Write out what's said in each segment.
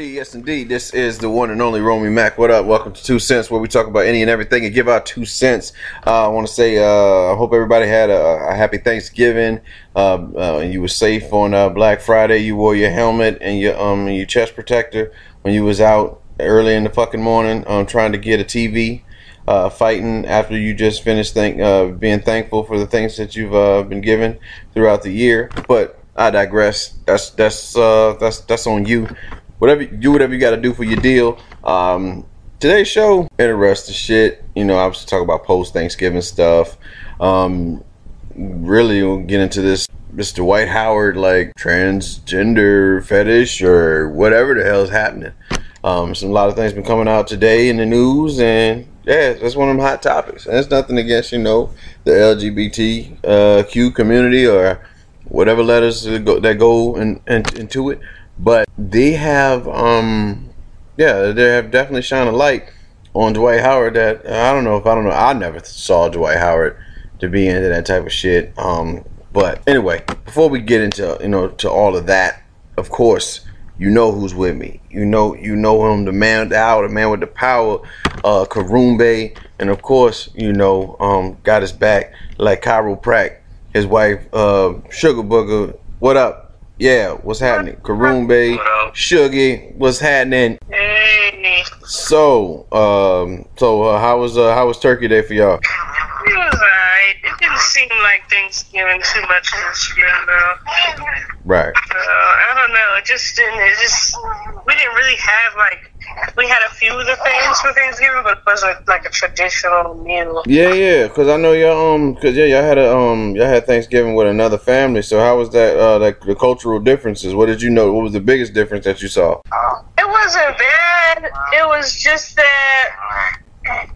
indeed, yes indeed. This is the one and only Romey Mak. What up? Welcome to Two Cents, where we talk about any and everything and give out two cents. Uh, I want to say, uh, I hope everybody had a, a happy Thanksgiving. Uh, uh, you were safe on uh, Black Friday. You wore your helmet and your um your chest protector when you was out early in the fucking morning, um, trying to get a TV. Uh, fighting after you just finished thank, uh, being thankful for the things that you've uh, been given throughout the year. But I digress. That's that's uh, that's that's on you. Whatever do whatever you got to do for your deal. Um, today's show interesting shit. You know, was talking about post Thanksgiving stuff. Um, really we'll get into this Mr. Dwight Howard like transgender fetish or whatever the hell is happening. Um, some a lot of things been coming out today in the news, and yeah, that's one of them hot topics. And it's nothing against you know the LGBTQ uh, community or whatever letters that go, that go in, in, into it, but they have um yeah they have definitely shined a light on Dwight Howard that I don't know if I don't know I never saw Dwight Howard to be into that type of shit. Um, but anyway, before we get into you know to all of that, of course you know who's with me. You know, you know him, the man, the hour, the man with the power, uh, Karumbe, and of course, you know, um, got his back like Cairo Prack, his wife, uh, Sugar Booger. What up? Yeah, what's happening? Karumbe, Sugar, what's happening? Hey. So, um, so uh, how was uh, how was Turkey Day for y'all? It was alright. It didn't seem like Thanksgiving too much this year, though. Right. Uh, I don't know. It just didn't. It just we didn't really have like we had a few of the things for Thanksgiving, but it wasn't like a traditional meal. Yeah, yeah, cause I know y'all um, cause yeah, y'all had a um, y'all had Thanksgiving with another family. So how was that? Uh, like the cultural differences. What did you know? What was the biggest difference that you saw? It wasn't bad. It was just that.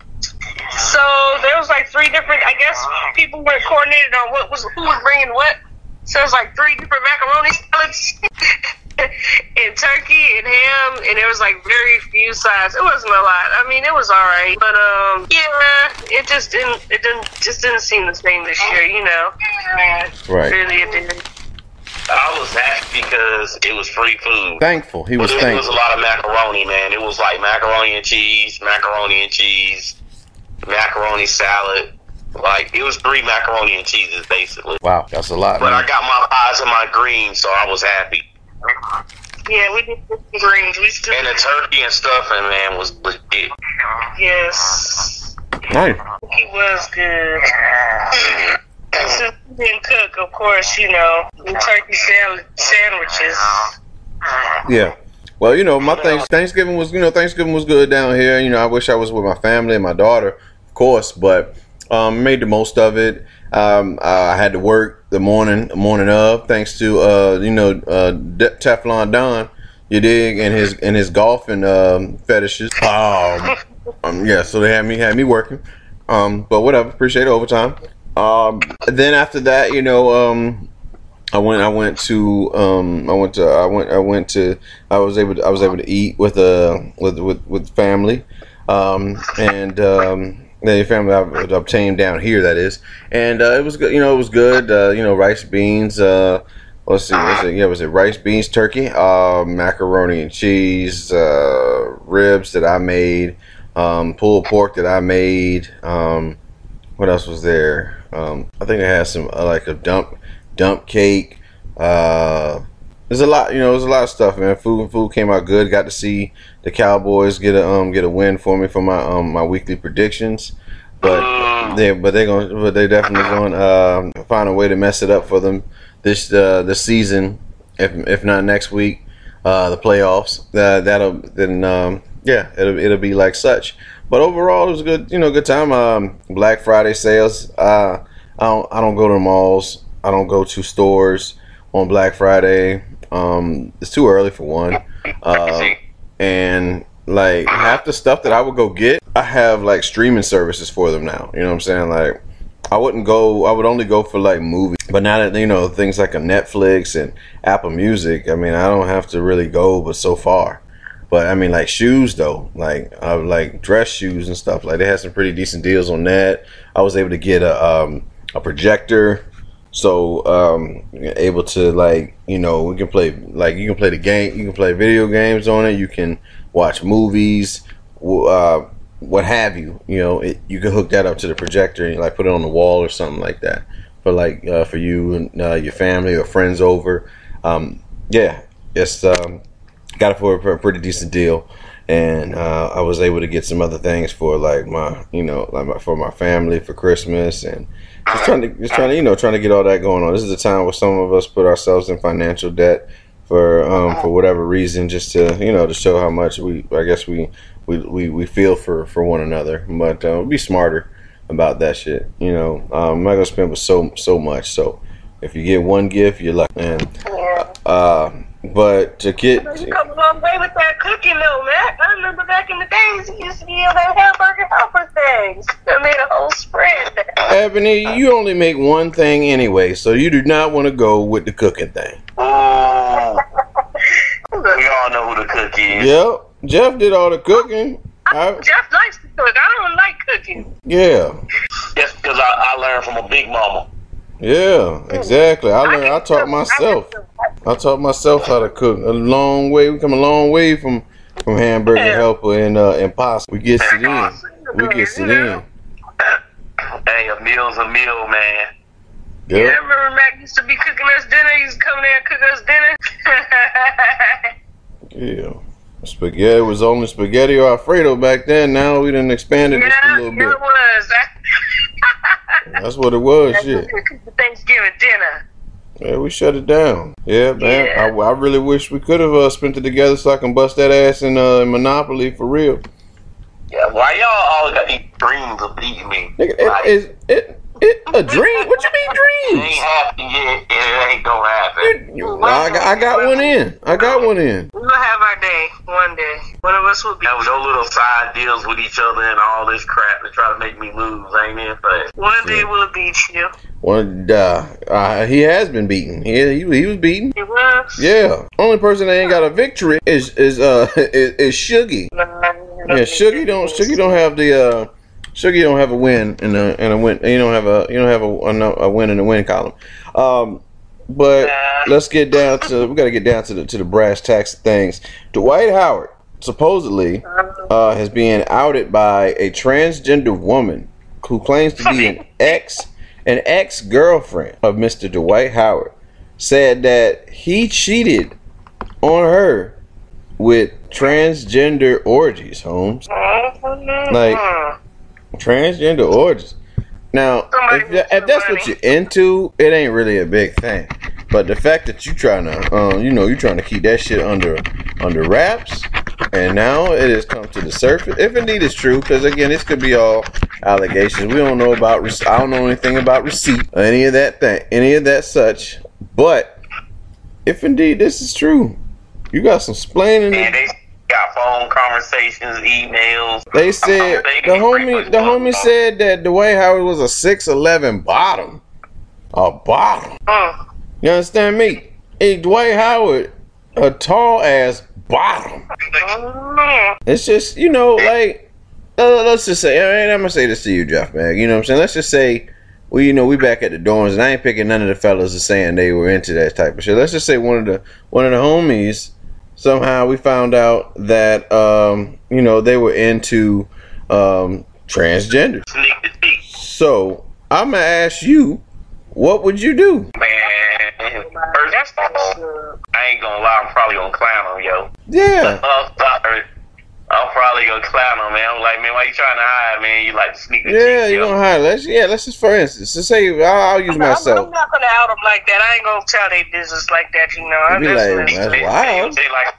So there was like three different. I guess people were coordinated on what was who was bringing what. So it was like three different macaroni salads. and turkey and ham, and there was like very few sides. It wasn't a lot. I mean, it was all right, but um, yeah, it just didn't. It didn't just didn't seem the same this year. You know, Right. really, it didn't. I was happy because it was free food. Thankful. He was thankful. it was a lot of macaroni, man. It was like macaroni and cheese, macaroni and cheese, macaroni salad. Like it was three macaroni and cheeses basically. Wow, that's a lot. But I got my eyes and my greens, so I was happy. Yeah, we did some greens. We still And the turkey and stuffing, man, was legit. yes, Nice. he was good. Since we didn't cook, of course, you know, turkey salad sandwiches. Yeah. Well, you know, my thanks Thanksgiving was, you know, Thanksgiving was good down here. You know, I wish I was with my family and my daughter, of course, but um, made the most of it. Um, I had to work the morning, morning of, thanks to uh, you know, uh, De- Teflon Don, you dig, and his and his golfing um, fetishes. Um, um, yeah, so they had me had me working. Um, but whatever, appreciate it overtime. Um, then after that, you know, um, I went. I went to. Um, I went to. I went. I went to. I was able. To, I was able to eat with uh with with with family, um, and um, the family obtained down here. That is, and uh, it was good. You know, it was good. Uh, you know, rice, beans. Uh, let's see. It? Yeah, was it rice, beans, turkey, uh, macaroni and cheese, uh, ribs that I made, um, pulled pork that I made. Um, what else was there? Um, I think it had some uh, like a dump dump cake. Uh, there's a lot, you know, there's a lot of stuff, man. Food and food came out good. Got to see the Cowboys get a um get a win for me for my um my weekly predictions. But they but they're going but they definitely going to um, find a way to mess it up for them this uh, this season if if not next week uh, the playoffs uh, that'll then um, yeah it'll it'll be like such. But overall, it was a good you know good time. Um, Black Friday sales. Uh, I don't I don't go to the malls. I don't go to stores on Black Friday. Um, it's too early for one. Uh, and like half the stuff that I would go get, I have like streaming services for them now. You know what I'm saying? Like I wouldn't go. I would only go for like movies. But now that you know things like a Netflix and Apple Music, I mean, I don't have to really go, but so far. But I mean, like shoes though, like uh, like dress shoes and stuff. Like they had some pretty decent deals on that. I was able to get a um, a projector So um, able to like you know we can play like you can play the game, you can play video games on it, you can watch movies, uh, what have you. You know, it, you can hook that up to the projector and like put it on the wall or something like that for like uh, for you and uh, your family or friends over. Um, yeah, it's um, got it for a pretty decent deal and uh, I was able to get some other things for like my, you know, like my, for my family for Christmas and just trying to, just trying to, you know, trying to get all that going on. This is a time where some of us put ourselves in financial debt for, um, for whatever reason, just to, you know, to show how much we, I guess we, we, we, we feel for, for one another. But uh, be smarter about that shit. You know, um, I'm not gonna spend with so so much. So if you get one gift, you're lucky. And uh, but to get you come a long way with that cooking though, man. I remember back in the days you used to be on that hamburger helper things. I made a whole spread. Ebony, you only make one thing anyway, so you do not want to go with the cooking thing. Oh, we all know who the cook is. Yep, Jeff did all the cooking. I, Jeff likes to cook. I don't like cooking. Yeah. That's because I, I learned from a big mama. Yeah, exactly. I learned. I taught myself. I taught myself how to cook. A long way. We come a long way from from hamburger helper and uh, impossible. We get it in. We get it in. Hey, a meal's a meal, man. Yep. Yeah, I remember Mac used to be cooking us dinner. He used to come there and cook us dinner. yeah. Spaghetti was only spaghetti or Alfredo back then. Now we didn't expand it yeah, just a little bit. Yeah, it was. That's what it was. Shit. Thanksgiving dinner. Yeah, we shut it down. Yeah, man. Yeah. I, I really wish we could have uh, spent it together so I can bust that ass in uh, Monopoly for real. Yeah, why y'all all got these dreams of beating me? Nigga, it, it, it, it, a dream? What you mean dreams? It ain't happening yet. It ain't gonna happen. You, you, I, got, I got one in. I got one in. We'll have our day one day. One of us will be. Have no little side deals with each other and all this crap to try to make me lose. Ain't it? But one day we'll beat you. One, uh, uh, he has been beaten. He, he, he was beaten. He was. Yeah. Only person that ain't got a victory is is uh is, is Shuggy. Yeah, Shuggy don't Shuggy don't have the uh Sugar, you don't have a win in a in a win. You don't have a you don't have a, a, a win in the win column. Um, but let's get down to we got to get down to the to the brass tacks of things. Dwight Howard supposedly uh, has been outed by a transgender woman who claims to be an ex an ex girlfriend of Mr. Dwight Howard. Said that he cheated on her with transgender orgies, Holmes. Like transgender orgies. Now, if, if, that's what you're into, it ain't really a big thing. But the fact that you trying to, um, you know, you're trying to keep that shit under under wraps, and now it has come to the surface. If indeed it's true, because again, this could be all allegations. We don't know about. I don't know anything about receipt or any of that thing, any of that such. But if indeed this is true, you got some splaining. to got phone conversations, emails. They said the homie the homie said that Dwight Howard was a six eleven bottom. A bottom. Uh. You understand me? Hey, Dwight Howard, a tall ass bottom. It's just, you know, like uh, let's just say, I mean, I'm gonna say this to you, Jeff, man. You know what I'm saying? Let's just say, well, you know, we back at the dorms, and I ain't picking none of the fellas as saying they were into that type of shit. Let's just say one of the one of the homies somehow we found out that um, you know they were into um, transgender. So I'm gonna ask you, what would you do? Man, first of all, I ain't gonna lie, I'm probably gonna clown him, yo. Yeah. I'm probably gonna clown him, man. I'm like, man, why you trying to hide, man? You like to sneak the Yeah, you gonna hide. Let's yeah, let's just for instance, let's say I'll, I'll use I'm, myself. I'm, not gonna out them like that. I ain't gonna tell they business like that, you know. I'm be like, that's that's wild. They like,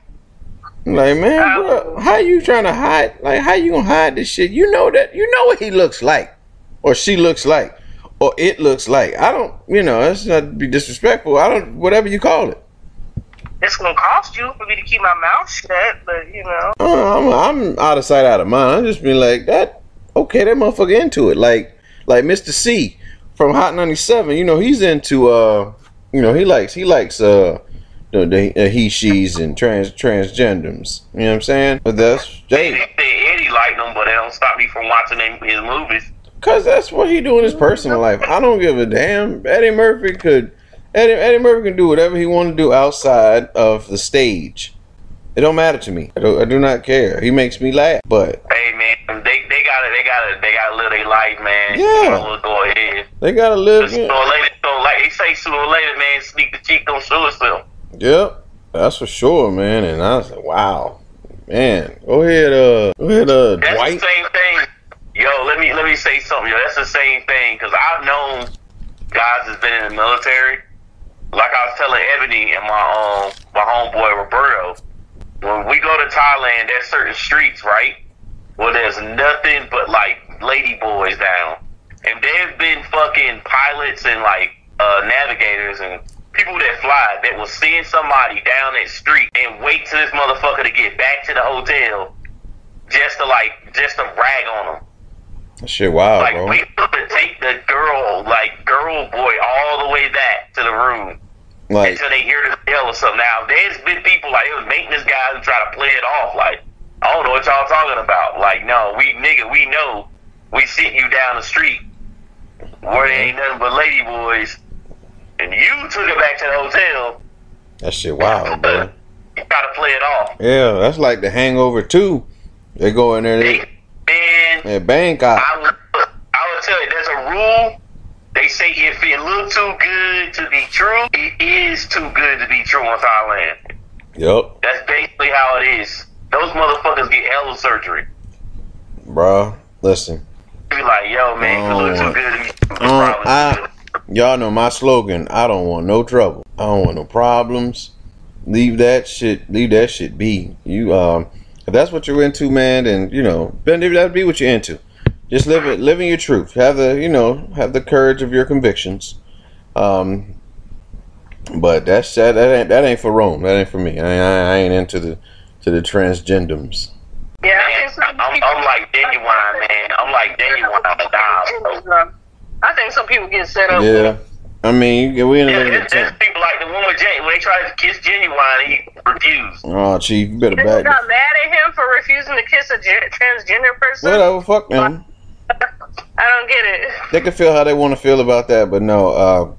like, man, uh, bro, how you trying to hide? Like, how you gonna hide this shit? You know that you know what he looks like, or she looks like, or it looks like. I don't, you know, that's not to be disrespectful. I don't, whatever you call it. It's gonna cost you for me to keep my mouth shut, but you know. Uh, I'm, I'm out of sight, out of mind. I'm just being like that. Okay, that motherfucker into it. Like, like Mister Cee from Hot 97. You know, he's into. uh You know, he likes he likes uh the, the uh, he, she's, and trans transgenders. You know what I'm saying? But that's Jay. Eddie, Eddie liked them, but they don't stop me from watching them, his movies. Cause that's what he do in his personal life. I don't give a damn. Eddie Murphy could Eddie, Eddie Murphy can do whatever he want to do outside of the stage. It don't matter to me. I do, I do not care. He makes me laugh. But hey man, they they gotta they gotta they gotta live their life, man. Yeah. Go ahead. They gotta live. Sooner or later, so like they say, sooner or later, man, sneak the cheek on suicide. Yep, that's for sure, man. And I was like, wow, man. Go ahead, uh, go ahead, uh, That's Dwight. the same thing. Yo, let me let me say something. Yo, that's the same thing because I've known guys that's been in the military. Like I was telling Ebony and my um my homeboy Roberto, when we go to Thailand, there's certain streets, right? Where there's nothing but like lady boys down, and there's been fucking pilots and like uh, navigators and people that fly that will send somebody down that street and wait till this motherfucker to get back to the hotel just to like just to rag on them. That shit wild, like bro. to take the girl, like girl boy, all the way back to the room Like, until they hear the bell or something. Now there's been people like it was maintenance guys who try to play it off like I don't know what y'all talking about. Like no, we nigga, we know we sent you down the street where there ain't nothing but lady boys, and you took it back to the hotel. that shit wild, bro. You gotta play it off. Yeah, that's like the Hangover too. They go in there, they, Man, they Bangkok. I I would tell you, there's a rule. They say if it look too good to be true, it is too good to be true in Thailand. Yep, That's basically how it is. Those motherfuckers get hella surgery. bro. Listen, Be like, yo, man, if it look too good to be true, Uh, I- y'all know my slogan. I don't want no trouble. I don't want no problems. Leave that shit. Leave that shit be. You um, if that's what you're into, man, then you know, then that'd be what you're into. Just live it, living your truth. Have the, you know, have the courage of your convictions. Um, but that's that. That ain't that ain't for Rome. That ain't for me. I, I, I ain't into the to the transgendums. Yeah, I Man, think some I'm, people- I'm like Ginuwine, man. I'm like Ginuwine. Nah. I think some people get set up. Yeah, I mean, we in Yeah, a there's, there's people like the one with Gen- when they tried to kiss Ginuwine, he refused. Oh, chief, you better People back. got mad at him for refusing to kiss a transgender person. Whatever, fuck them. I don't get it. they can feel how they want to feel about that, but no. Uh,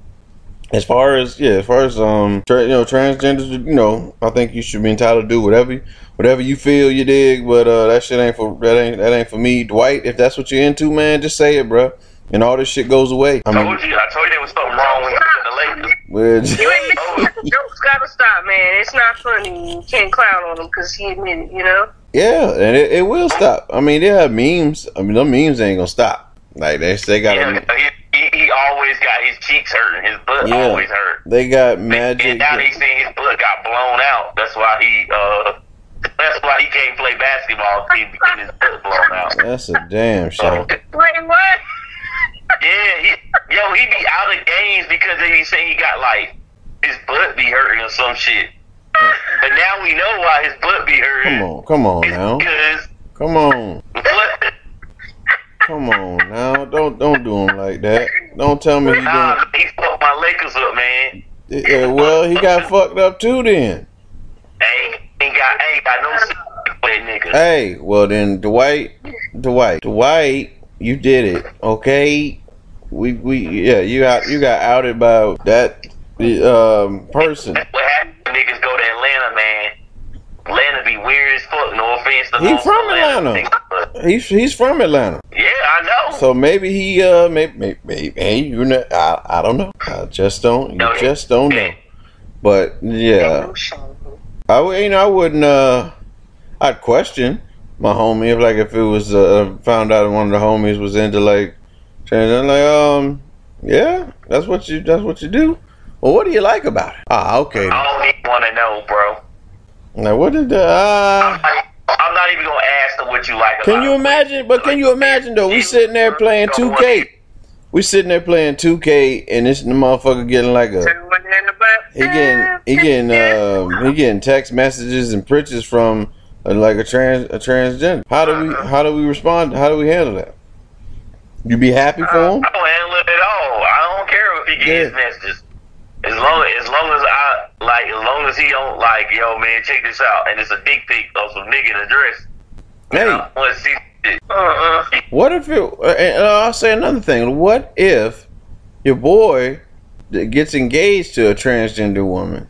as far as yeah, as far as um, tra- you know, transgenders, you know, I think you should be entitled to do whatever, you- whatever you feel you dig. But uh, that shit ain't for that ain't that ain't for me, Dwight. If that's what you're into, man, just say it, bro, and all this shit goes away. I I mean, told you, I told you there was something wrong with you said the Lakers. we're You ain't the jokes gotta stop, man. It's not funny. You can't clown on him because he admitted, you know. Yeah, and it, it will stop. I mean, they have memes. I mean, them memes ain't gonna stop. Like they they got Yeah, a, he, he, he always got his cheeks hurting. His butt Yeah. always hurt. they got magic. And magic. now they saying his butt got blown out. That's why he uh that's why he can't play basketball because he getting his butt blown out. That's a damn shame. Wait, what? Yeah, he yo, he be out of games because they be saying he got like his butt be hurting or some shit. But now we know why his butt be hurting. Come on, come on now, come on. Come on now, don't don't do him like that. Don't tell me he nah, doing. he fucked my Lakers up, man. Yeah, well, he got fucked up too. Then, Ain't ain't got ain't got no nigga. hey, well then, Dwight, Dwight, Dwight, you did it. Okay, we we yeah, you got you got outed by that um person. What when niggas go to Atlanta, man. Atlanta be No offense to He most from Atlanta. but He's he's from Atlanta, yeah, I know. so maybe he uh maybe maybe, maybe hey you know I I don't know. I just don't you just don't know. But yeah. I would, you know, I wouldn't. Uh, I'd question my homie if, like, if it was uh, found out one of the homies was into like transgender. Like, um, yeah, that's what you. That's what you do. Well, what do you like about it? Ah, okay. I don't even want to know, bro. Now, what did the? Uh, I'm not even gonna ask them what you like. can you imagine? But can you imagine though? We sitting there playing 2K. We sitting there playing 2K, and this motherfucker getting like a. He getting he getting um he getting text messages and pictures from uh, like a trans a transgender. How do we how do we respond? How do we handle that? You be happy for him? I don't handle it at all. I don't care if he gets Yeah. messages. As long as long as I like, as long as he don't like, yo man, check this out, and it's a dick pic of some nigga in a dress. Hey, I want to see Uh-uh. What if it? uh, And uh, I'll say another thing. What if your boy gets engaged to a transgender woman,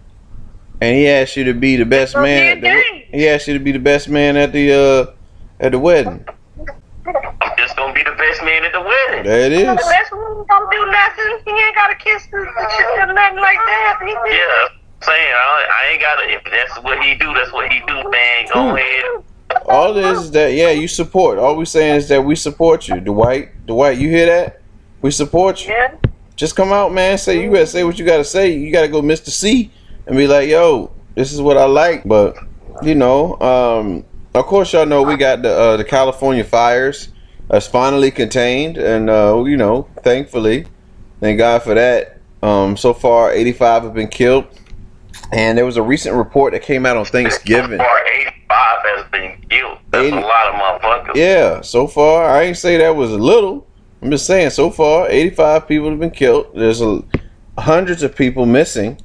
and he asks you to be the best gonna man? At the, he asks you to be the best man at the uh at the wedding. Just gonna be the best man at the wedding. There it is. That's when he don't do nothing. He ain't got to kiss the or nothing like that. He Yeah, saying I, I ain't gotta. If that's what he do, that's what he do, man. Go Hmm. ahead. All this is that yeah, you support. All we saying is that we support you, Dwight. Dwight, you hear that? We support you. Yeah. Just come out, man. Say you gotta say what you gotta say. You gotta go Mister Cee and be like, yo, this is what I like. But you know, um, of course, y'all know we got the uh, the California fires that's finally contained, and uh, you know, thankfully, thank God for that. Um, so far, 85 have been killed, and there was a recent report that came out on Thanksgiving. Or 85 has been killed. That's 80. a lot of motherfuckers. Yeah, so far I ain't say that was a little. I'm just saying so far 85 people have been killed. There's a, hundreds of people missing,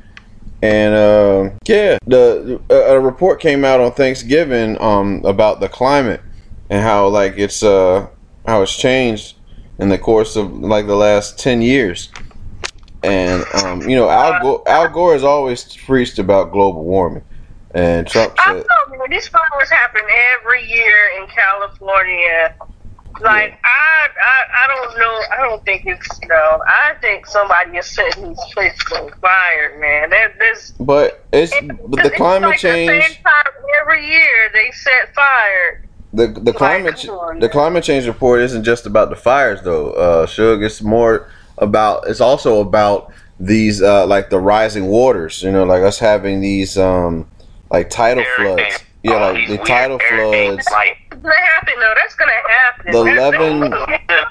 and uh, yeah, the a, a report came out on Thanksgiving um, about the climate and how like it's uh how it's changed in the course of like the last 10 years. And um, you know Al Gore, Al Gore has always preached about global warming, and Trump said, I know, man. These fires happen every year in California. Like I, I, I don't know. I don't think it's you know. I think somebody is setting these places on fire, man. There, there's But it's it- but the it's climate like change. The every year they set fire. The the climate on, the man. climate change report isn't just about the fires though. Uh Suge, it's more about it's also about these uh like the rising waters, you know, like us having these um like tidal floods. Hurricanes. Yeah, All like the tidal hurricanes, floods. Like It's gonna happen though. That's gonna happen. The 11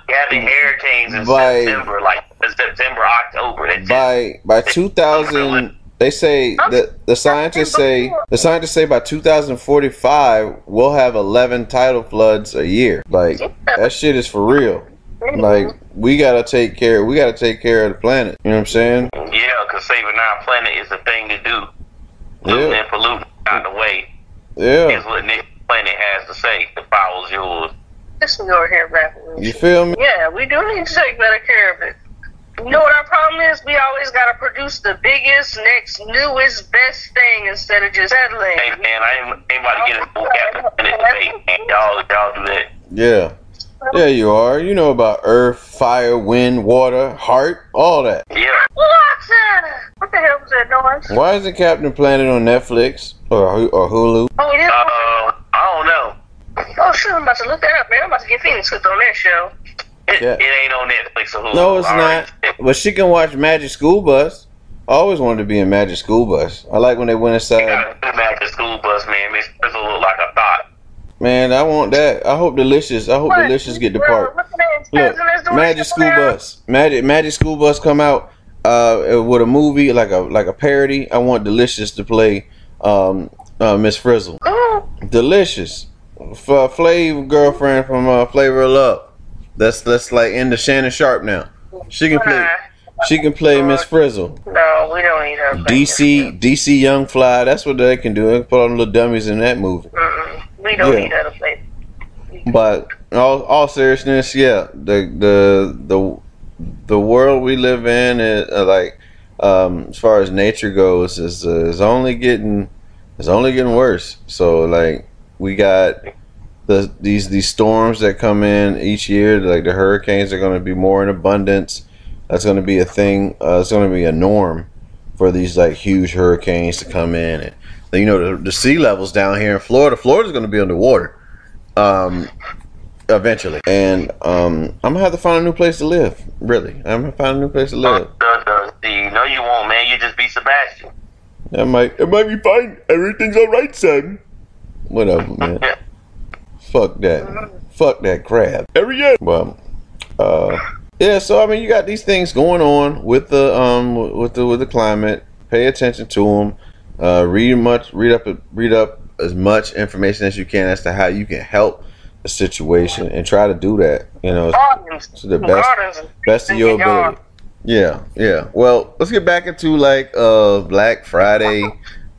having hurricanes in By- September, like September, October. That's By by 2000 they say that the scientists say the scientists say by 2045 we'll have 11 tidal floods a year. Like that shit is for real. Like we got to take care we got to take care of the planet. You know what I'm saying? Yeah, because saving our planet is the thing to do. Polluting Yeah. and polluting out the way Yeah. is what this planet has to say. The power's yours. This me over here rapping. You feel me? Yeah, we do need to take better care of it. You know what our problem is? We always got to produce the biggest, next, newest, best thing instead of just settling. Hey man, I ain't, ain't about to get into Captain Planet debate. Man. Y'all, y'all do that. Yeah. Yeah, you are. You know about earth, fire, wind, water, heart, all that. Yeah. Water! What the hell was that noise? Why isn't Captain Planet on Netflix or or Hulu? Oh, it is. Uh, I don't know. oh, shit, I'm about to look that up, man. I'm about to get Phoenix hooked on that show. It, Yeah. it ain't on Netflix or Hulu. No, it's All not. right. But she can watch Magic School Bus. I always wanted to be in Magic School Bus. I like when they went inside. Got a new Magic School Bus, man. Miss Frizzle look like a thought. Man, I want that. I hope Deelishis. I hope What? Deelishis get the part. look at that. Look, Cousin is doing Magic School now. Bus. Magic Magic School Bus come out uh with a movie like a like a parody. I want Deelishis to play um uh, Miss Frizzle. Deelishis. F- Flav girlfriend from uh, Flavor of Love. That's that's like into Shannon Sharpe now. She can play. She can play Miss Frizzle. No, we don't need her. DC DC Young Fly. That's what they can do. They can put on the little dummies in that movie. Mm-mm. We don't Yeah. need her to play. But all all seriousness, yeah, the the the the world we live in, is, uh, like um, as far as nature goes, is uh, is only getting is only getting worse. So like we got the these these storms that come in each year, like the hurricanes are going to be more in abundance. That's going to be a thing. Uh, it's going to be a norm for these like huge hurricanes to come in, and you know the, the sea levels down here in Florida. Florida's going to be underwater um, eventually. And um, I'm gonna have to find a new place to live. Really, I'm gonna find a new place to live. Uh, uh, no, you won't, man. You just be Sebastian. That might, it might be fine. Everything's all right, son. Whatever, man. Fuck that. Fuck that crap. Every year. Well, uh, yeah. So I mean, you got these things going on with the um with the with the climate. Pay attention to them. Uh, read much. Read up. Read up as much information as you can as to how you can help the situation and try to do that. You know, to the best best of your ability. Yeah, yeah. Well, let's get back into like uh Black Friday,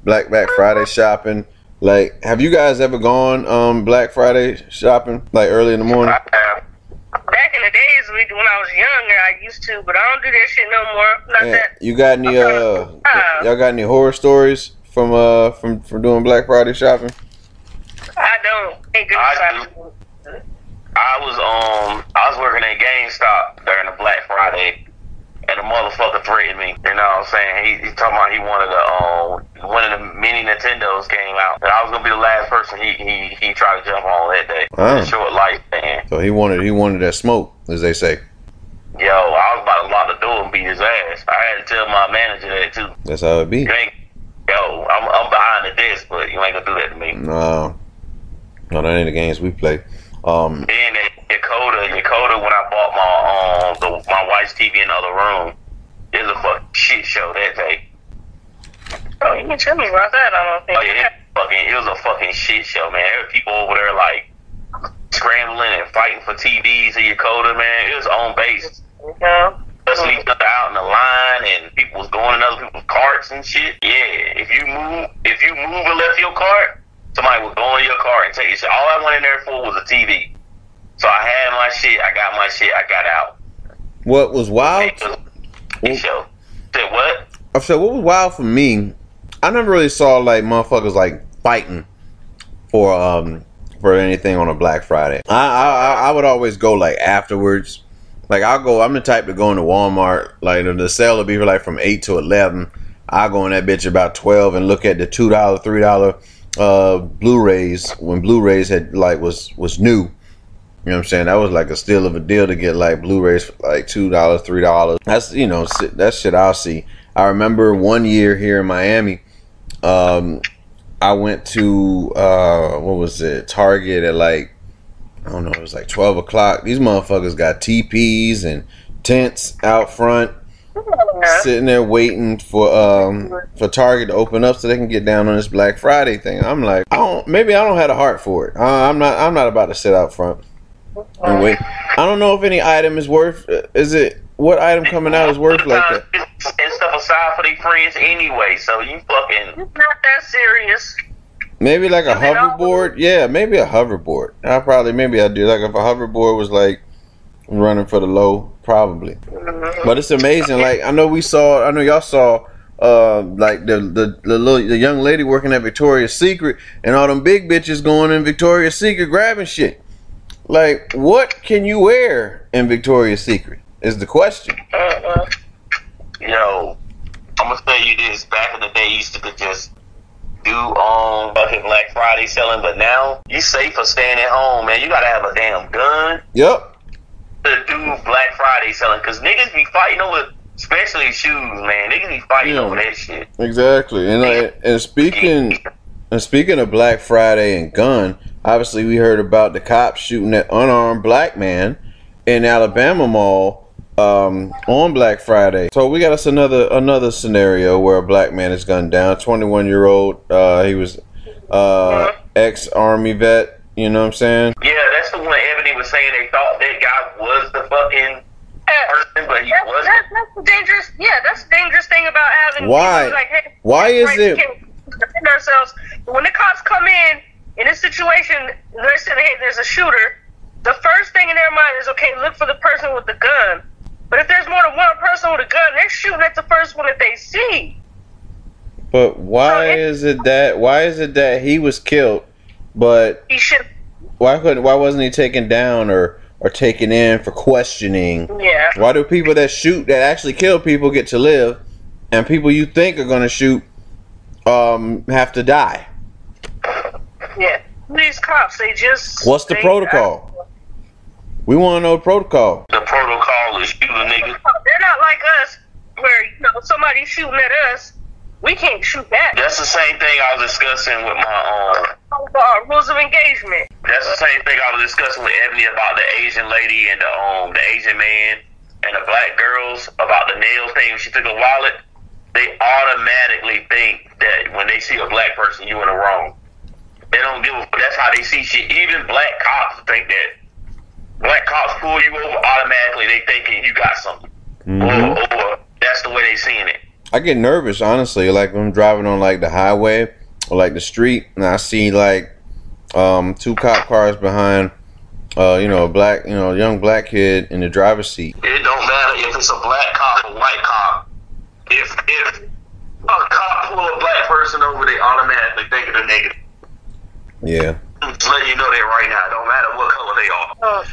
Black Black Friday shopping. Like, have you guys ever gone um Black Friday shopping like early in the morning? I have. Back in the days when I was younger, I used to, but I don't do that shit no more. Not Yeah. that. You got any uh Uh. y'all got any horror stories from uh from from doing Black Friday shopping? I don't. I inside. I was um I was working at GameStop during the Black Friday, and the motherfucker threatened me. You know what I'm saying? He, he talking about he wanted a um one of the mini Nintendos came out, and I was gonna be the last person he he, he tried to jump on that day. Oh. Short lifespan. So he wanted he wanted that smoke, as they say. Yo, I was about to lock the door and beat his ass. I had to tell my manager that too. That's how it be. Yo, I'm I'm behind the desk, but you ain't gonna do that to me. No, no, that ain't the games we play. Um, Then at Yokota, Yokota, when I bought my um the, my wife's TV in the other room, it was a fucking shit show that day. Oh, you can tell me about that. I don't think. Oh yeah, it fucking it was a fucking shit show, man. There were people over there like scrambling and fighting for TVs in Yokota, man. It was on base. Yeah. Busting each other out in the line, and people was going in other people's carts and shit. Yeah, if you move, if you move and left your cart, somebody would go in your car and take your shit. All I went in there for was a TV. So I had my shit, I got my shit, I got out. what was wild? It was show. Said what? I said what was wild for me. I never really saw like motherfuckers like fighting for um for anything on a Black Friday. I I, I would always go like afterwards. Like I'll go. I'm the type to go into Walmart. Like the sale will be like from eight to eleven. I go in that bitch about twelve and look at the two dollar, three dollar uh Blu-rays when Blu-rays had like was was new. You know what I'm saying? That was like a steal of a deal to get like Blu-rays for like two dollars, three dollars. That's you know that shit I'll see. I remember one year here in Miami, um, I went to uh, what was it? Target at like I don't know, it was like twelve o'clock. These motherfuckers got TPs and tents out front. sitting there waiting for um for Target to open up so they can get down on this Black Friday thing. I'm like, I don't. Maybe I don't have a heart for it. I, I'm not. I'm not about to sit out front and wait. I don't know if any item is worth. Is it what item coming out is worth like that? It's- And stuff aside for their friends anyway, so you fucking It's not that serious. Maybe like a You know? hoverboard. Yeah, maybe a hoverboard. I probably maybe I'd do. Like if a hoverboard was like running for the low, probably. Mhm. But it's amazing. Like I know we saw. I know y'all saw. Uh, like the the the little the young lady working at Victoria's Secret, and all them big bitches going in Victoria's Secret grabbing shit. Like, what can you wear in Victoria's Secret? Is the question. Uh-uh. yo, I'm gonna tell you this. Back in the day, you used to just do um fucking Black Friday selling, but now you safe for staying at home, man. You gotta have a damn gun Yep. To do Black Friday selling, cause niggas be fighting over, especially shoes, man. Niggas be fighting Yeah. over that shit. Exactly. And like, and speaking and speaking of Black Friday and gun, obviously we heard about the cops shooting that unarmed black man in Alabama Mall um, on Black Friday. So we got us another another scenario where a black man is gunned down. Twenty one year old. Uh, he was uh, ex army vet. You know what I'm saying? Yeah, that's the one Ebony was saying. They thought that guy was the fucking person, but he That's, wasn't. that's, that's the dangerous. Yeah, that's the dangerous thing about having. Why? people Like, hey, Why is right, it- We defend ourselves. When the cops come in in this situation, they're saying, "Hey, there's a shooter." The first thing in their mind is, "Okay, look for the person with the gun." But if there's more than one person with a gun, they're shooting at the first one that they see. But why So it- is it that? Why is it that he was killed, but He should. Why couldn't? Why wasn't he taken down or or taken in for questioning? Yeah. Why do people that shoot that actually kill people get to live, and people you think are gonna shoot um have to die? Yeah. These cops, they just. What's the they- protocol? We want to know the protocol. The protocol is shoot a nigga. They're not like us, where you know somebody's shooting at us, we can't shoot back. That's the same thing I was discussing with my um. Uh, rules of engagement. That's the same thing I was discussing with Ebony about the Asian lady and the um the Asian man and the black girls about the nail thing. She took a wallet, they automatically think that when they see a black person, you in the wrong. They don't give a. That's how they see shit. Even black cops think that. Black cops pull you over automatically. They thinking you got something, Mhm. or, or that's the way they seeing it. I get nervous honestly. Like when I'm driving on like the highway, or like the street, and I see like um, two cop cars behind, uh, you know, a black, you know, young black kid in the driver's seat. It don't matter if it's a black cop or white cop. If if a cop pull a black person over, they automatically think of the negative. Yeah. Just letting you know that right now. It don't matter what color they are. Oh,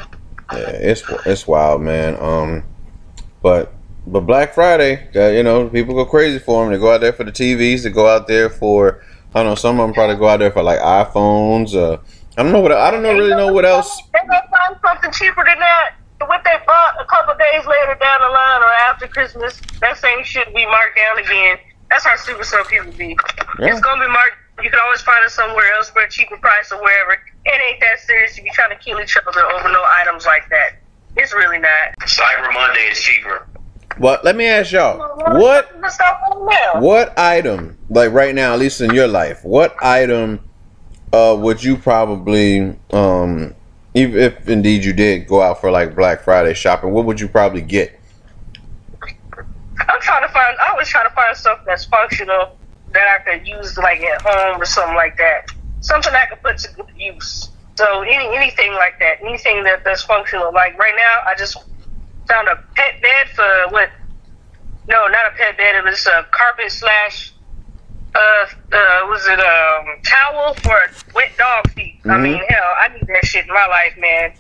Yeah, it's it's wild, man. Um, but but Black Friday, uh, you know, people go crazy for them. They go out there for the TVs. They go out there for I don't know. Some of them probably go out there for like iPhones. Uh, I don't know what I don't know really know what else. They gonna find something cheaper than that. What they bought a couple days later down the line or after Christmas, that same shit be marked down again. That's how stupid some people be. Yeah. It's gonna be marked. You can always find it somewhere else for a cheaper price or wherever. It ain't that serious to be trying to kill each other over no items like that. It's really not. Cyber Monday is cheaper. But let me ask y'all, what what item like right now, at least in your life, what item uh would you probably um if, if indeed you did go out for like Black Friday shopping, what would you probably get? I'm trying to find. I always try to find stuff that's functional that I could use like at home or something like that. Something I could put to good use. So any anything like that, anything that that's functional. Like right now, I just found a pet bed for what? No, not a pet bed. It was a carpet slash. Uh, uh, was it um towel for wet dog feet? I Mhm. mean, hell, I need that shit in my life, man.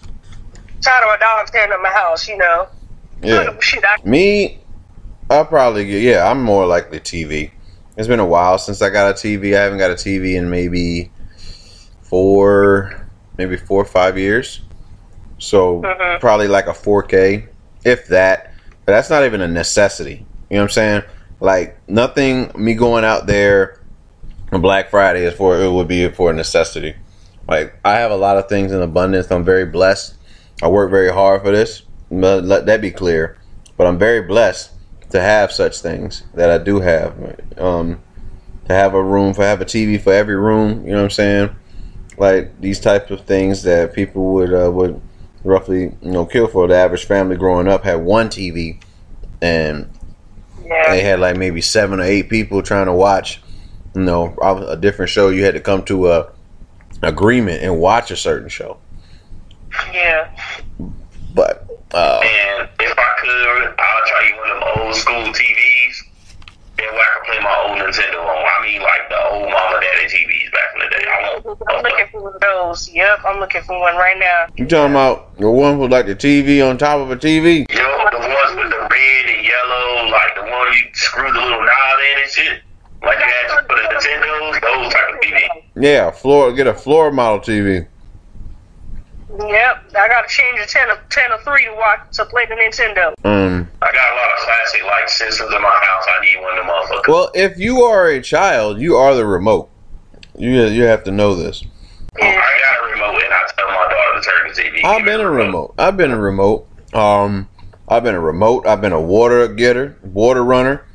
Tired of a dog standing at my house, you know. Yeah. Shit, I Me, I'll probably get. Yeah, I'm more likely TV. It's been a while since I got a TV. I haven't got a TV in maybe four, maybe four or five years. So Mhm. probably like a 4K, if that. But that's not even a necessity. You know what I'm saying? Like nothing. Me going out there on Black Friday is for it would be for a necessity. Like I have a lot of things in abundance. I'm very blessed. I work very hard for this. Let that be clear. But I'm very blessed to have such things that I do have. Um, to have a room, for have a TV for every room. You know what I'm saying? Like these types of things that people would uh, would roughly you know kill for. The average family growing up had one TV, and yeah. they had like maybe seven or eight people trying to watch. You know, a different show. You had to come to a agreement and watch a certain show. Yeah. But uh, And if I could, I'll try you one of them old school TVs. Then where I can play my old Nintendo on. I mean, like the old mama daddy TVs back in the day. I I'm want. looking for one of those. Yep, I'm looking for one right now. you talking about the one with like the TV on top of a TV? You know, the ones with the red and yellow, like the one you screw the little knob in and shit. Like you had for the Nintendos, those type of TV. Yeah, floor. Get a floor model TV. Yep, I gotta change a 10 of 10 of 3 to watch to play the Nintendo. Um. I got a lot of classic like systems in my house. I need one of them motherfuckers. Well, if you are a child, you are the remote. You you have to know this. Yeah. I got a remote and I tell my daughter to turn the TV. I've been a remote. I've been a remote. Um, I've been a remote. I've been a water getter, water runner.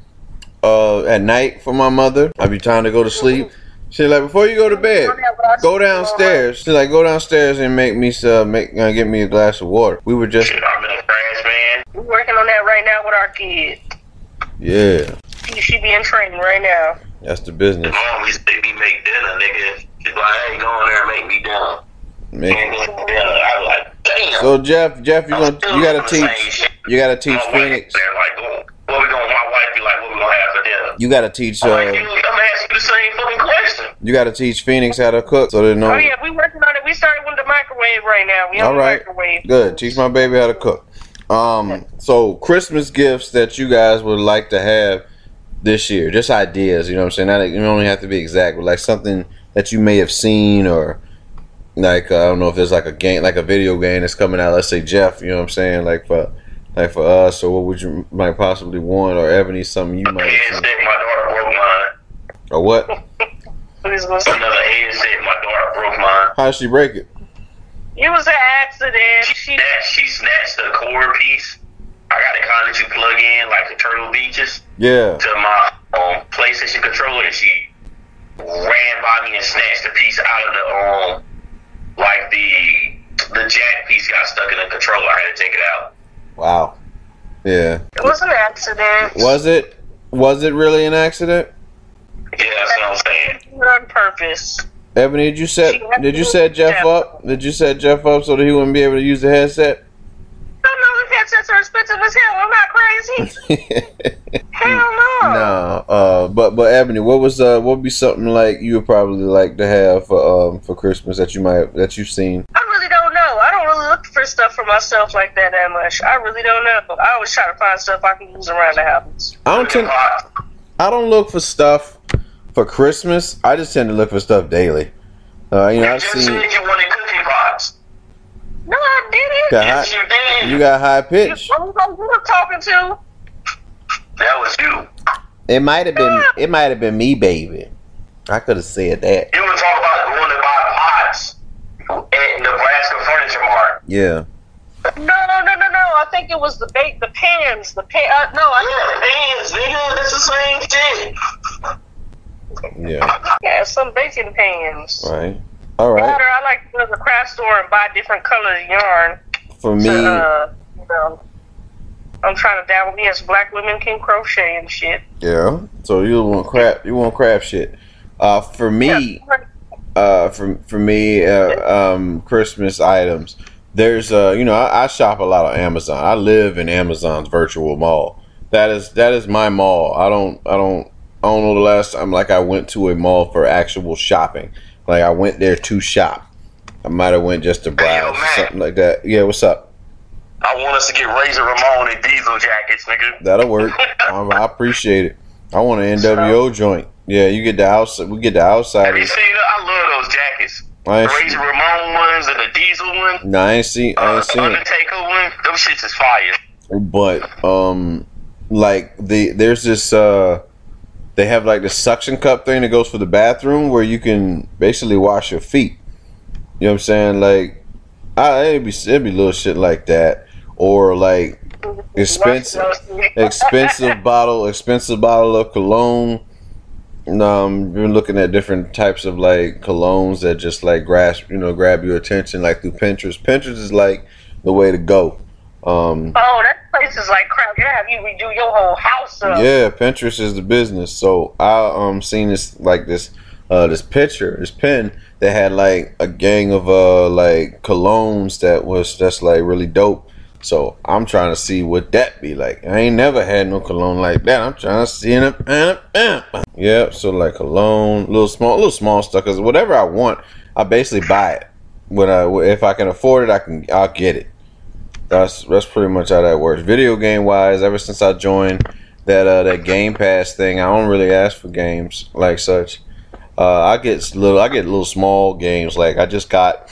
Uh, at night for my mother. I be trying to go to sleep. She's like, before you go to bed, go downstairs. She's like, go downstairs and make me uh, make uh, get me a glass of water. We were just Shit, I've been a man. We're working on that right now with our kid. yeah. She should be in training right now. That's the business. Mom used to make me make dinner, nigga. She's like, hey, go in there and make me dinner. Man. And dinner. I was like, damn. So Jeff, Jeff, you gonna you gotta Still doing the same teach you gotta teach Phoenix. Like, what, what we gonna? My wife be like, what we gonna have for dinner? You gotta teach I'm like, uh I'm gonna ask you the same fucking question. you gotta teach Phoenix how to cook so they know. Oh yeah, we working on it. We started with the microwave right now. We on All microwave. Good. Teach my baby how to cook. Um, so Christmas gifts that you guys would like to have this year, just ideas. You know what I'm saying? Not, you don't only have to be exact, but like something that you may have seen or like uh, I don't know if there's like a game, like a video game that's coming out. Let's say Jeff. You know what I'm saying? Like for like for us, or what would you might possibly want, or Ebony, something you might have Headset, my daughter broke mine. or what? Please listen. Another my daughter broke mine. How did she break it? It was an accident. She She snatched, she snatched the cord piece. I got the kind that you plug in, like the Turtle Beaches, Yeah. to my um, PlayStation controller, and she ran by me and snatched the piece out of the um, like the the jack piece got stuck in the controller. I had to take it out. Wow. Yeah. it was an accident. Was it? Was it really an accident? Yeah, that's what I'm saying. One purpose. Ebony, did you set did you set Jeff Jeff. up? Did you set Jeff up so that he wouldn't be able to use the headset? I don't know if headsets are expensive as hell. I'm not crazy. hell no. no, uh, but but Ebony, what was uh, what would be something like you would probably like to have for um for Christmas that you might that you've seen? I really don't know. I don't really look for stuff for myself like that that much. I really don't know. I always try to find stuff I can use around the house. I don't tend I don't look for stuff for Christmas. I just tend to look for stuff daily. Uh, you know, I've seen you wanted cookie pots. No, I didn't. got Yes, high, you did. you got high pitch. Who you were talking to? that was you. It might have been it might have been me, baby. I could have said that. You were talking about going to buy pots at Nebraska Furniture Mart. Yeah. No, no, no, no, no. I think it was the bait, the pans, the pan. Uh, no, I Yeah, nigga, that's the same shit. Yeah. yeah, some baking pans. Right. All right. Or I like to go to the craft store and buy different colors of yarn. For me, To, uh, you know, I'm trying to dabble me as black women can crochet and shit. yeah. So you want crap? You want crap shit? Uh, for me, Yeah. uh, for for me, uh, um, Christmas items. There's uh, you know, I, I shop a lot on Amazon. I live in Amazon's virtual mall. That is that is my mall. I don't I don't I don't know the last time like I went to a mall for actual shopping. Like I went there to shop. I might have went just to Hey, browse or something like that. Yeah, what's up? I want us to get Razor Ramon and Diesel jackets, nigga. That'll work. Um, I appreciate it. I want an NWO joint. Yeah, you get the outside. We get the outside. Have you seen it? I love those jackets. I ain't The Razor Ramon ones and the Diesel one. No, I ain't seen. I Uh, ain't the seen it. Undertaker one. Those shits is fire. But um, like the there's this uh, they have like the suction cup thing that goes for the bathroom where you can basically wash your feet. You know what I'm saying? Like, I it'd be it'd be little shit like that, or like expensive expensive bottle expensive bottle of cologne um been looking at different types of like colognes that just like grasp you know grab your attention like through pinterest pinterest is like the way to go um Oh, that place is like crap. You have you redo your whole house up. yeah pinterest is the business so i um seen this like this uh this picture this pen that had like a gang of uh like colognes that was just like really dope so I'm trying to see what that be like. I ain't never had no cologne like that. I'm trying to see it. Yeah, so like cologne, little small, little small stuff. Cause whatever I want, I basically buy it. When I if I can afford it, I can I'll get it. That's that's pretty much how that works. Video game wise, ever since I joined that uh, that Game Pass thing, I don't really ask for games like such. Uh, I get little, I get little small games. Like I just got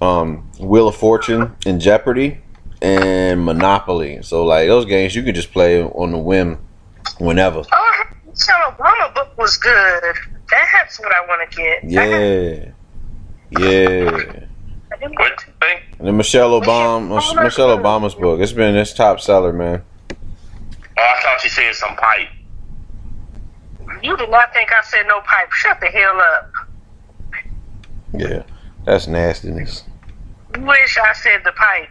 um, Wheel of Fortune and Jeopardy and Monopoly. So like those games, you can just play on the whim whenever. Oh, Michelle Obama book was good. That's what I want to get. Yeah, yeah. What think? And the Michelle Obama, Michelle Obama's book. It's been its top seller, man. Oh, I thought you said some pipe. You did not think I said no pipe. Shut the hell up. Yeah, that's nastiness. Wish I said the pipe.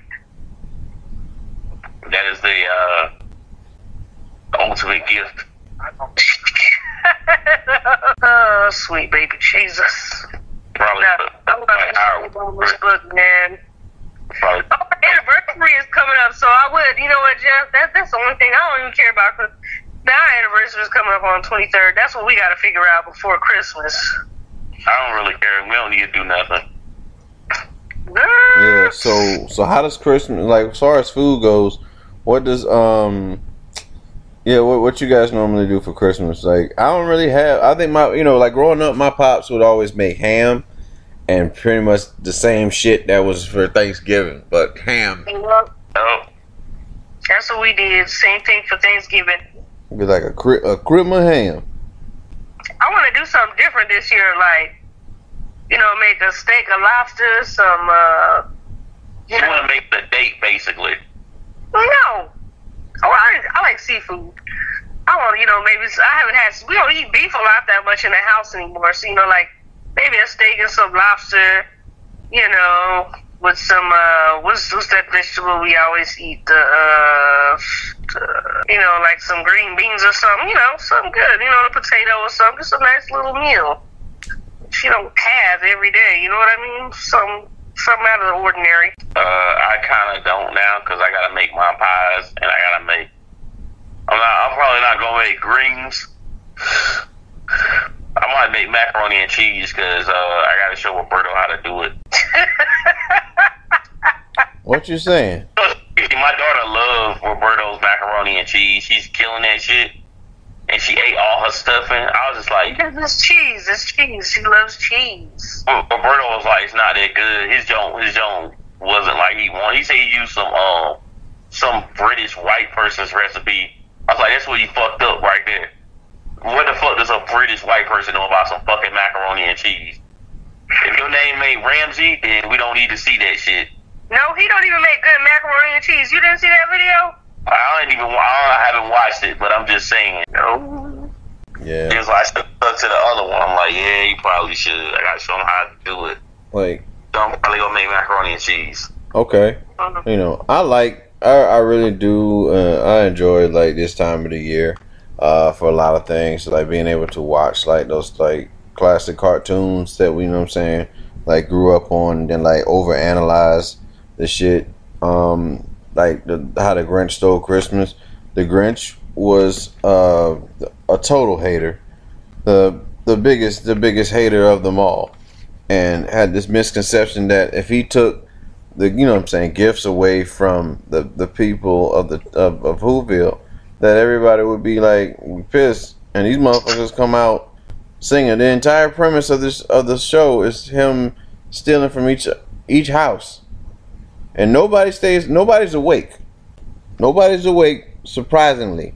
That is the uh, ultimate gift. oh, sweet baby Jesus. Probably. No, I love like our- Michelle book, man. probably Oh, my anniversary is coming up, so I would. You know what, Jeff? That, that's the only thing I don't even care about. Cause now our anniversary is coming up on 23rd. That's what we got to figure out before Christmas. I don't really care. We don't need to do nothing. Yeah. So so how does Christmas like as far as food goes? What does um yeah what what you guys normally do for Christmas? Like I don't really have. I think my you know like growing up, my pops would always make ham and pretty much the same shit that was for Thanksgiving, but ham. Oh, That's what we did. Same thing for Thanksgiving. Be like a cri- a crib of ham. I want to do something different this year, like you know, make a steak, a lobster, some. uh You you want to make the date basically. No. Oh, I, I like seafood. I want, you know, maybe I haven't had. We don't eat beef a lot that much in the house anymore. So you know, like maybe a steak and some lobster. You know, with some uh, what's what's that vegetable we always eat? The uh, you know, like some green beans or something. You know, something good. You know, a potato or something. Just a nice little meal. she don't have every day. You know what I mean? Some something out of the ordinary. Uh, I kind of don't now because I gotta make my pies and I gotta make. I'm not. I'm probably not gonna make greens. I might make macaroni and cheese because uh, I gotta show Roberto how to do it. What you saying? My daughter loves Roberto's macaroni and cheese. She's killing that shit. And she ate all her stuffing. I was just like, it's cheese. It's cheese. She loves cheese. Roberto was like, it's not that good. His joint, his joint wasn't like he wanted. He said he used some um some British white person's recipe. I was like, that's what you fucked up right there. What the fuck does a British white person know about some fucking macaroni and cheese? If your name ain't Ramsey, then we don't need to see that shit. No, he don't even make good macaroni and cheese. You didn't see that video? I don't even. I haven't watched it, but I'm just saying. No. Yeah. He was like, stuck to the other one. I'm like, yeah, you probably should. I gotta show how to do it. Like, So I'm probably gonna make macaroni and cheese. okay. You know, I like I, I really do uh, I enjoy like this time of the year uh for a lot of things like being able to watch like those like classic cartoons that we you know what I'm saying like grew up on and then like overanalyze the shit um like the how the Grinch stole Christmas. The Grinch was uh a total hater. The the biggest the biggest hater of them all. And had this misconception that if he took the you know what I'm saying gifts away from the the people of the of, of Whoville that everybody would be like pissed. And these motherfuckers come out singing. The entire premise of this of the show is him stealing from each each house and nobody stays nobody's awake nobody's awake surprisingly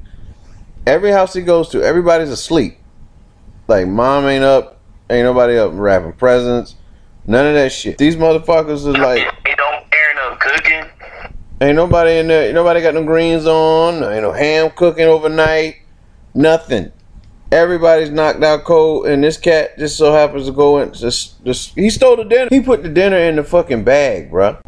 every house he goes to everybody's asleep like mom ain't up ain't nobody up wrapping presents none of that shit these motherfuckers is like they don't care enough cooking. Ain't nobody in there. Nobody got no greens on. Ain't no ham cooking overnight. Nothing. Everybody's knocked out cold, and this cat just so happens to go in. Just, just he stole the dinner. He put the dinner in the fucking bag, bruh.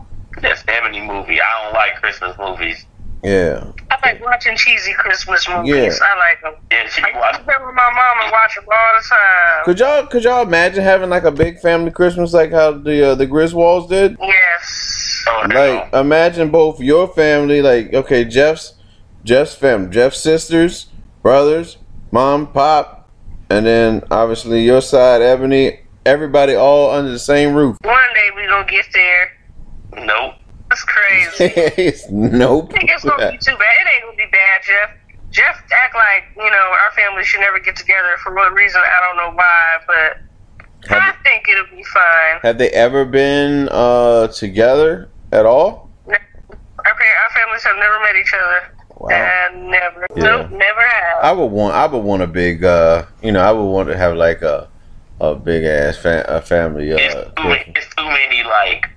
That's Ebony movie. I don't like Christmas movies. Yeah, I like watching cheesy Christmas movies. Yeah. I like them. Yeah, she I watch. sit with my mom and watch them all the time. could y'all could y'all imagine having like a big family Christmas like how the uh, the Griswolds did? Yes. Oh, no. Like imagine both your family, like okay, Jeff's Jeff's family, Jeff's sisters, brothers, mom, pop, and then obviously your side, Ebony. Everybody all under the same roof. One day we gonna get there. Nope. That's crazy. nope. I think it's gonna be too bad. It ain't gonna be bad, Jeff. Jeff act like you know our family should never get together for what reason I don't know why, but I think it'll be fine. have they ever been uh, together at all? Our, fa- our families have never met each other. Wow. And never. Yeah. Nope, never have. I would want. I would want a big. Uh, you know, I would want to have like a a big ass fa- a family. It's Uh, too, many, it's too many. Like,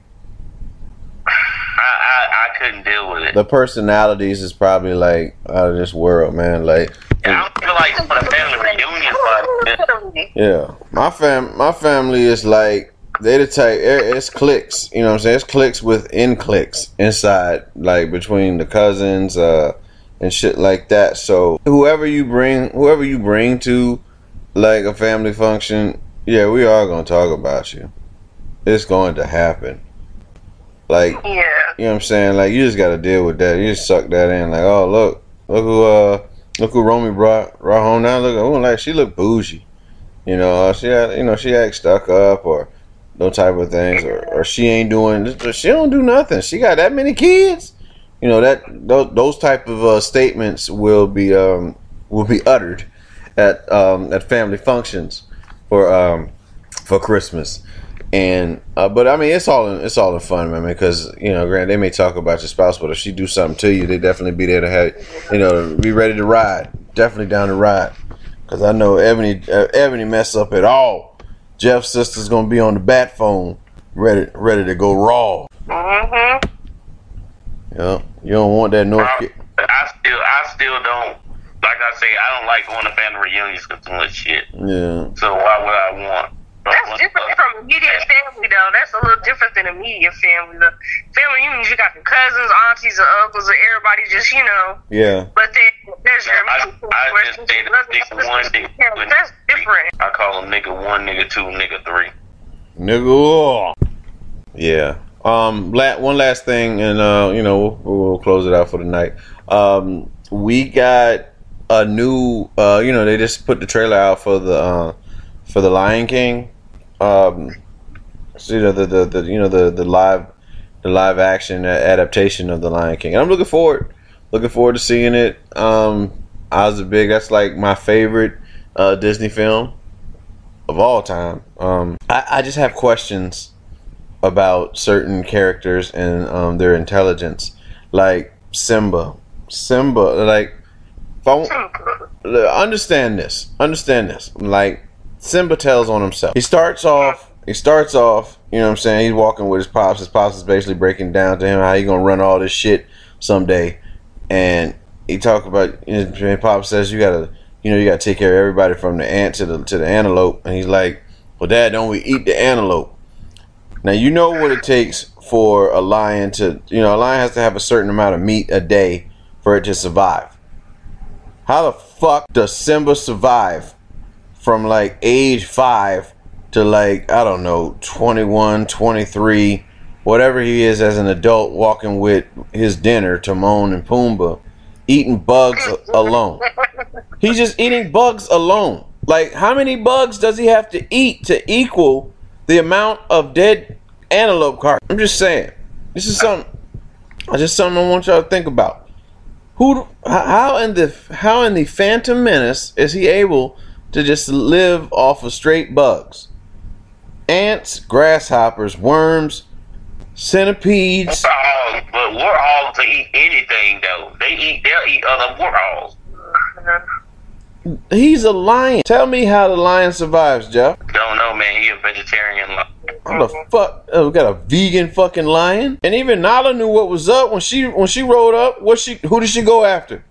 I, I I couldn't deal with it. the personalities is probably like out of this world, man. Like, And I don't feel like doing a family reunion, but yeah, my fam, my family is like they the type. it- It's clicks, You know what I'm saying? It's cliques within clicks inside, like between the cousins, uh, and shit like that. So whoever you bring, whoever you bring to like a family function, yeah, we are gonna talk about you. It's going to happen. Like yeah. you know what I'm saying? Like you just gotta deal with that. You just suck that in. Like, oh look, look who uh look who Romey brought brought home now. Look, oh like she look bougie. You know, uh, she had, you know she act stuck up or those type of things, or, or she ain't doing she don't do nothing. She got that many kids. You know that those, those type of uh, statements will be um will be uttered at um at family functions for um for Christmas. And uh, but I mean, it's all in, it's all in fun, man. Because you know, Grant, they may talk about your spouse, but if she do something to you, they definitely be there to have you know be ready to ride. Definitely down to ride. Because I know Ebony uh, Ebony mess up at all. Jeff's sister's gonna be on the bat phone, ready ready to go raw. Mm-hmm. You know, you don't want that North. I, I still I still don't. Like I say, I don't like going to family reunions because too much shit. Yeah, So why would I want? That's different from immediate family, though. That's a little different than immediate family. The family unions, you got the cousins, aunties, and uncles, and everybody just, you know. yeah, But then there's your I- immediate I just it's say the brothers, one, six yeah, two, That's different. different. I call him nigga one, nigga two, nigga three. Nigga. Yeah. Um. La- one last thing, and uh, you know, we'll, we'll close it out for the night. Um, we got a new. Uh, you know, they just put the trailer out for the uh, for the Lion King. Um, so, you know the, the the you know the the live the live action adaptation of the Lion King. And I'm looking forward looking forward to seeing it. Um, I was a big. That's like my favorite uh, Disney film of all time. Um, I, I just have questions about certain characters and um, their intelligence, like Simba. Simba, like if I understand this, understand this. Like Simba tells on himself. He starts off. He starts off. You know what I'm saying? He's walking with his pops. His pops is basically breaking down to him how he gonna run all this shit someday. And he talk about. Know, Pop says you gotta. You know you gotta take care of everybody from the ant to the to the antelope. And he's like, "Well, Dad, don't we eat the antelope?" Now you know what it takes for a lion to. You know, a lion has to have a certain amount of meat a day for it to survive. How the fuck does Simba survive from like age five to like, I don't know, 21, 23, whatever he is as an adult walking with his dinner, Timon and Pumbaa, eating bugs alone? He's just eating bugs alone. Like, how many bugs does he have to eat to equal the amount of dead antelope carcass? I'm just saying. This is something. Just something I want y'all to think about. Who? How in the how in the Phantom Menace is he able to just live off of straight bugs? Ants, grasshoppers, worms, centipedes. Warthogs, but warthogs they eat anything though. They eat they'll eat other warthogs. He's a lion. Tell me how the lion survives, Jeff. Don't know, man. He a vegetarian. lion. How the fuck? Oh, we got a vegan fucking lion, and even Nala knew what was up when she when she rode up. What she? Who did she go after?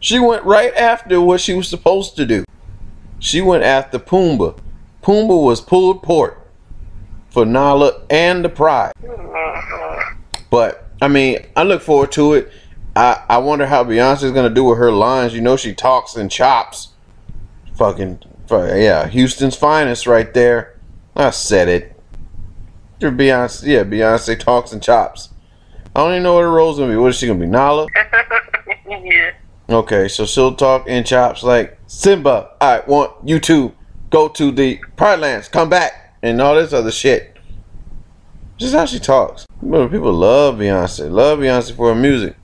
She went right after what she was supposed to do. She went after Pumbaa. Pumbaa was pulled pork for Nala and the pride. But I mean, I look forward to it. I I wonder how Beyonce's gonna do with her lines. You know, she talks and chops. Fucking yeah, Houston's finest right there. I said it. Beyonce, yeah, Beyonce talks and chops. I don't even know what her role's gonna be. What is she gonna be? Nala? yeah. Okay, so she'll talk and chops like Simba. I want you to go to the Pride Lands, come back, and all this other shit. Just how she talks. Remember, people love Beyonce, love Beyonce for her music.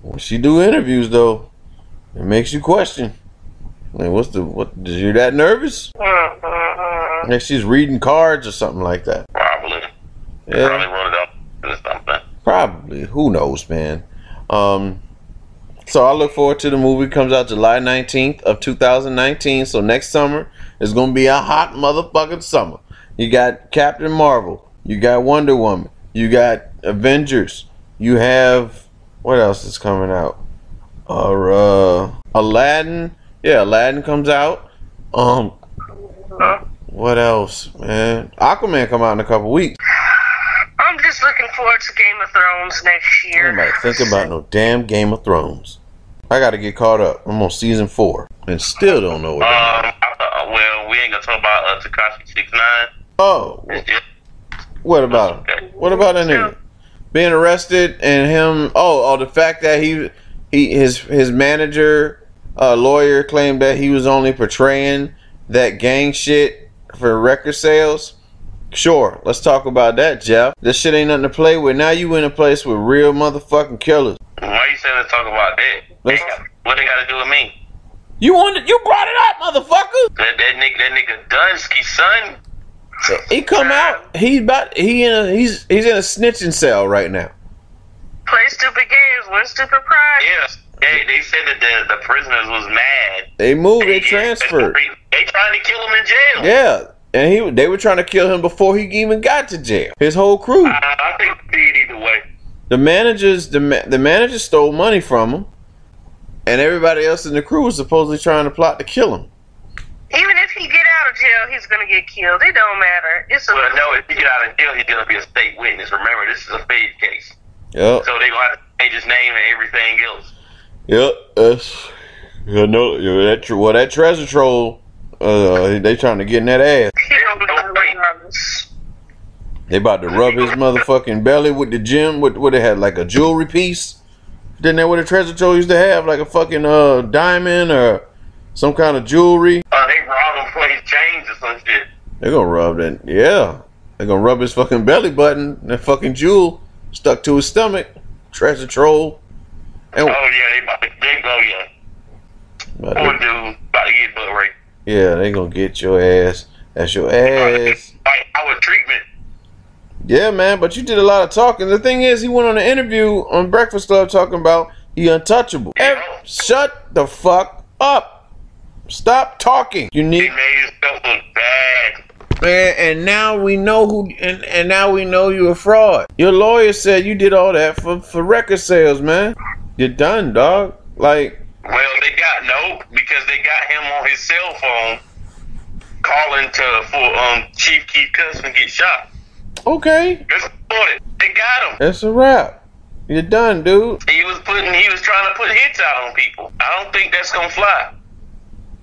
When she do interviews, though, it makes you question. Like, what's the what? Is you that nervous? Like she's reading cards or something like that. Probably. Yeah. Probably wrote it up or something. Probably. Who knows, man? Um, so I look forward to the movie. Comes out July 19th of 2019. So next summer is going to be a hot motherfucking summer. You got Captain Marvel. You got Wonder Woman. You got Avengers. You have what else is coming out? Uh, uh Aladdin. Yeah, Aladdin comes out. Um, what else, man? Aquaman come out in a couple weeks. I'm just looking forward to Game of Thrones next year. Nobody think about no damn Game of Thrones. I got to get caught up. I'm on season four and still don't know what. Um, I thought, well, we ain't gonna talk about uh, Tekashi Six Nine. oh, wh- what about him? What about that nigga being arrested and him? Oh, oh, the fact that he he his his manager uh, lawyer claimed that he was only portraying that gang shit for record sales. Sure, let's talk about that, Jeff. This shit ain't nothing to play with. Now you in a place with real motherfucking killers. Why you saying let's talk about that? Let's- Damn, what they got to do with me? You wanted, you brought it up, motherfucker. That, that nigga, that nigga Dunsky son. He come out. He's about. He in a. He's he's in a snitching cell right now. Play stupid games, win stupid prize. Yes, they, they said that the, the prisoners was mad. They moved. They Yeah, transferred. They trying to kill him in jail. Yeah, and he they were trying to kill him before he even got to jail. His whole crew. I, I think they did either way. The managers. The ma- the manager stole money from him, and everybody else in the crew was supposedly trying to plot to kill him. Even if he get out of jail, he's gonna get killed. It don't matter. It's a Well, no, if he get out of jail, he's gonna be a state witness. Remember, this is a fade case, Yep. so they gonna have to change his name and everything else. Yep. That's. You know. yeah, That tr- well, that treasure troll. Uh, they trying to get in that ass. They about to rub his motherfucking belly with the gem. What what they had like a jewelry piece? Didn't that what a treasure trove used to have? Like a fucking uh diamond or some kind of jewelry? Uh, they robbed him for his chains or some shit. They gonna rub that. Yeah, they gonna rub his fucking belly button. That fucking jewel stuck to his stomach. Treasure trove. And, oh yeah, they about to. They, oh yeah. Poor dude about to get butt raped. Yeah, they gonna get your ass. That's your ass. Like our treatment. Yeah, man, but you did a lot of talking. The thing is, he went on an interview on Breakfast Club talking about he untouchable. Yeah. shut the fuck up. Stop talking. You need. He made himself look bad. Man, and now we know who, and, and now we know you're a fraud. Your lawyer said you did all that for, for record sales, man. You're done, dog. Like, well, they got no because they got him on his cell phone calling to for um Chief Keef Cousin get shot. Okay. They got him. That's a wrap. You're done, dude. He was putting he was trying to put hits out on people. I don't think that's gonna fly.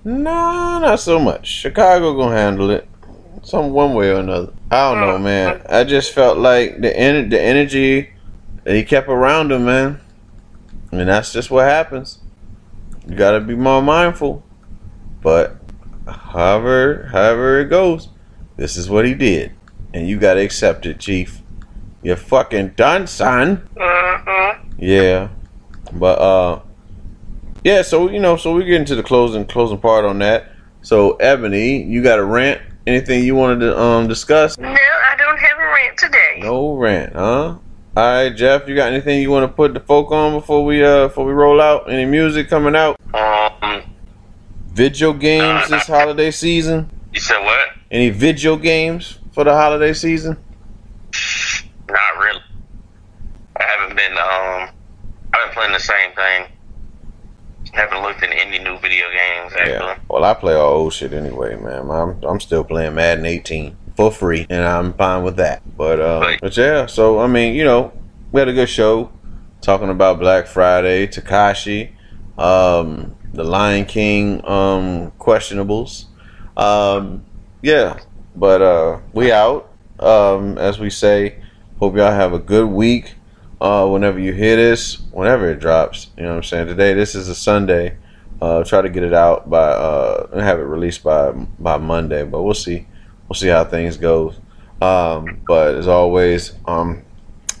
No, not so much. Chicago gonna handle it. Some one way or another. I don't know, man. I just felt like the en- the energy that he kept around him, man. I And that's just what happens. You gotta be more mindful. But however however it goes, this is what he did. And you gotta accept it, Chief. You're fucking done, son. Mm-hmm. Yeah. But uh yeah, so you know, so we get into the closing closing part on that. So Ebony, you got a rant? Anything you wanted to um discuss? No, I don't have a rant today. No rant, huh? All right, Jeff, you got anything you want to put the folk on before we uh before we roll out? Any music coming out? Um, video games this holiday season? You said what? Any video games for the holiday season? Not really. I haven't been um I've been playing the same thing. Haven't looked at any new video games actually. Yeah. Well, I play all old shit anyway, man. I'm I'm still playing Madden 18 for free, and I'm fine with that. But uh, but yeah, so I mean, you know, we had a good show talking about Black Friday, Tekashi, um, the Lion King, um, questionables. Um, yeah, but uh, we out. Um, as we say, hope y'all have a good week. Uh, whenever you hear this, whenever it drops, you know what I'm saying. Today, this is a Sunday. Uh, try to get it out by uh, and have it released by by Monday, but we'll see we'll see how things go. Um, but as always, um,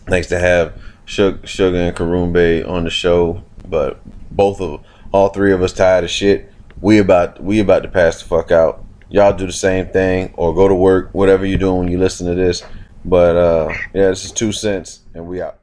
thanks to have Sugar, and Karumbe on the show. But both of all three of us tired of shit. We about we about to pass the fuck out. Y'all do the same thing or go to work, whatever you're doing when you listen to this. But uh, yeah, this is 2 Sense, and we out.